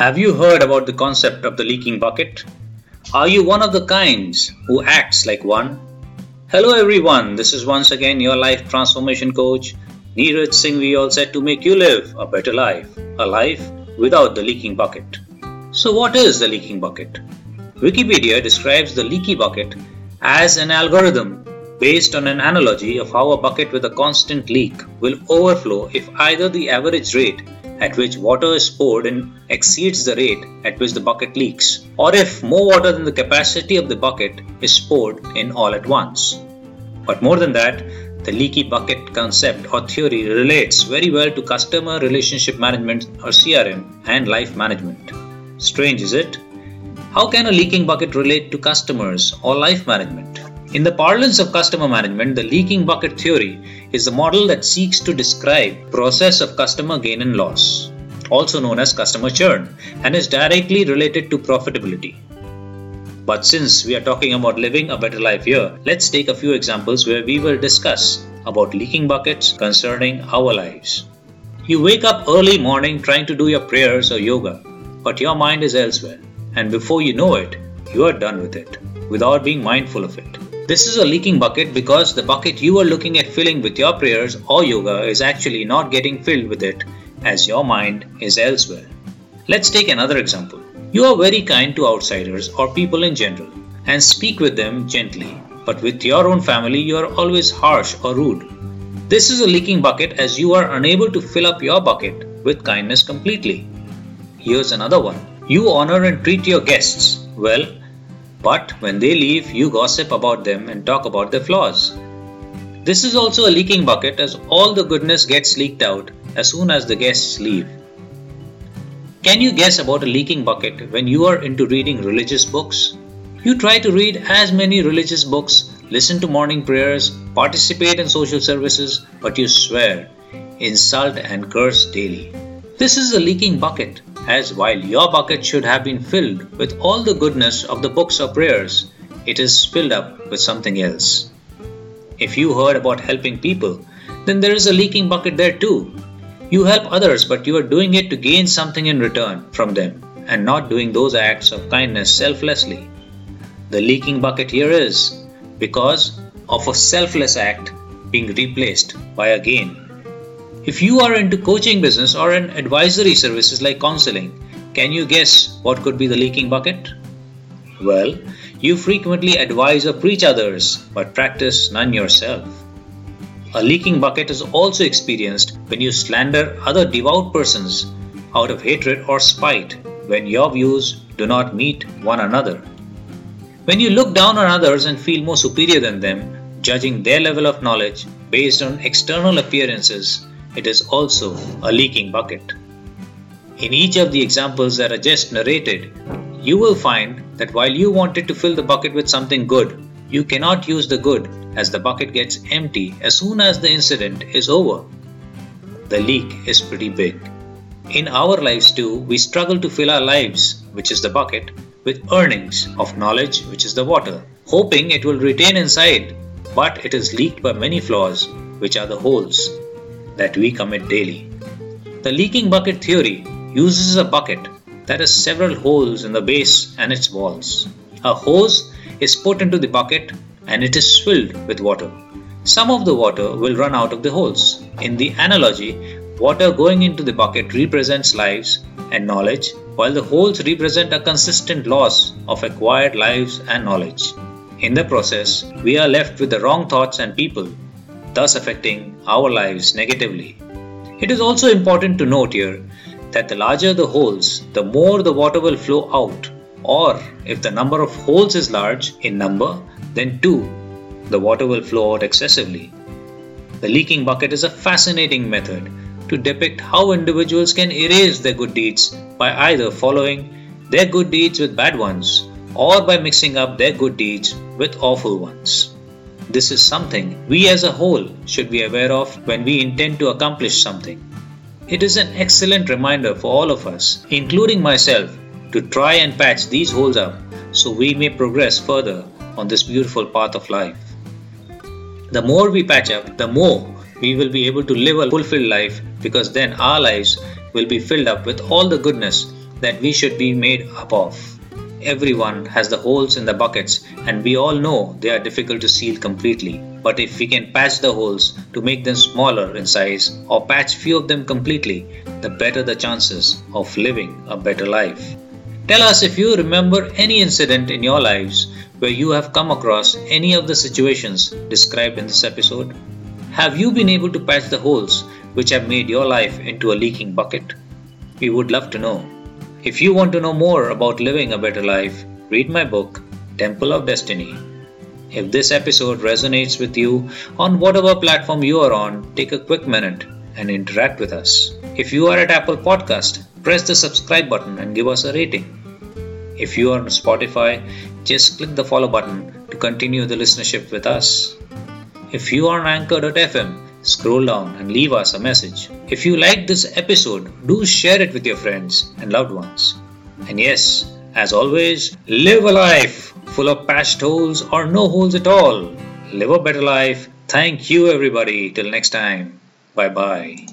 Have you heard about the concept of the leaking bucket? Are you one of the kinds who acts like one? Hello everyone, this is once again your life transformation coach, Neeraj Singh we all said to make you live a better life, a life without the leaking bucket. So what is the leaking bucket? Wikipedia describes the leaky bucket as an algorithm based on an analogy of how a bucket with a constant leak will overflow if either the average rate at which water is poured in exceeds the rate at which the bucket leaks, or if more water than the capacity of the bucket is poured in all at once. But more than that, the leaky bucket concept or theory relates very well to customer relationship management or CRM and life management. Strange, is it? How can a leaking bucket relate to customers or life management? In the parlance of customer management, the leaking bucket theory is the model that seeks to describe process of customer gain and loss, also known as customer churn, and is directly related to profitability. But since we are talking about living a better life here, let's take a few examples where we will discuss about leaking buckets concerning our lives. You wake up early morning trying to do your prayers or yoga, but your mind is elsewhere, and before you know it, you are done with it without being mindful of it. This is a leaking bucket because the bucket you are looking at filling with your prayers or yoga is actually not getting filled with it as your mind is elsewhere. Let's take another example. You are very kind to outsiders or people in general and speak with them gently, but with your own family you are always harsh or rude. This is a leaking bucket as you are unable to fill up your bucket with kindness completely. Here's another one. You honor and treat your guests well but when they leave, you gossip about them and talk about their flaws. This is also a leaking bucket as all the goodness gets leaked out as soon as the guests leave. Can you guess about a leaking bucket when you are into reading religious books? You try to read as many religious books, listen to morning prayers, participate in social services, but you swear, insult, and curse daily. This is a leaking bucket as while your bucket should have been filled with all the goodness of the books of prayers, it is filled up with something else. If you heard about helping people, then there is a leaking bucket there too. You help others, but you are doing it to gain something in return from them and not doing those acts of kindness selflessly. The leaking bucket here is because of a selfless act being replaced by a gain if you are into coaching business or an advisory services like counseling, can you guess what could be the leaking bucket? Well, you frequently advise or preach others but practice none yourself. A leaking bucket is also experienced when you slander other devout persons out of hatred or spite when your views do not meet one another. When you look down on others and feel more superior than them, judging their level of knowledge based on external appearances it is also a leaking bucket. In each of the examples that are just narrated, you will find that while you wanted to fill the bucket with something good, you cannot use the good as the bucket gets empty as soon as the incident is over. The leak is pretty big. In our lives too, we struggle to fill our lives, which is the bucket, with earnings of knowledge, which is the water, hoping it will retain inside, but it is leaked by many flaws, which are the holes that we commit daily. The leaking bucket theory uses a bucket that has several holes in the base and its walls. A hose is put into the bucket and it is filled with water. Some of the water will run out of the holes. In the analogy, water going into the bucket represents lives and knowledge, while the holes represent a consistent loss of acquired lives and knowledge. In the process, we are left with the wrong thoughts and people thus affecting our lives negatively. It is also important to note here that the larger the holes, the more the water will flow out, or if the number of holes is large in number, then too the water will flow out excessively. The leaking bucket is a fascinating method to depict how individuals can erase their good deeds by either following their good deeds with bad ones or by mixing up their good deeds with awful ones. This is something we as a whole should be aware of when we intend to accomplish something. It is an excellent reminder for all of us, including myself, to try and patch these holes up so we may progress further on this beautiful path of life. The more we patch up, the more we will be able to live a fulfilled life because then our lives will be filled up with all the goodness that we should be made up of. Everyone has the holes in the buckets, and we all know they are difficult to seal completely. But if we can patch the holes to make them smaller in size or patch few of them completely, the better the chances of living a better life. Tell us if you remember any incident in your lives where you have come across any of the situations described in this episode. Have you been able to patch the holes which have made your life into a leaking bucket? We would love to know. If you want to know more about living a better life, read my book, Temple of Destiny. If this episode resonates with you on whatever platform you are on, take a quick minute and interact with us. If you are at Apple Podcast, press the subscribe button and give us a rating. If you are on Spotify, just click the follow button to continue the listenership with us. If you are on Anchor.fm, scroll down and leave us a message. If you liked this episode, do share it with your friends and loved ones. And yes, as always, live a life full of patched holes or no holes at all. Live a better life. Thank you, everybody. Till next time. Bye bye.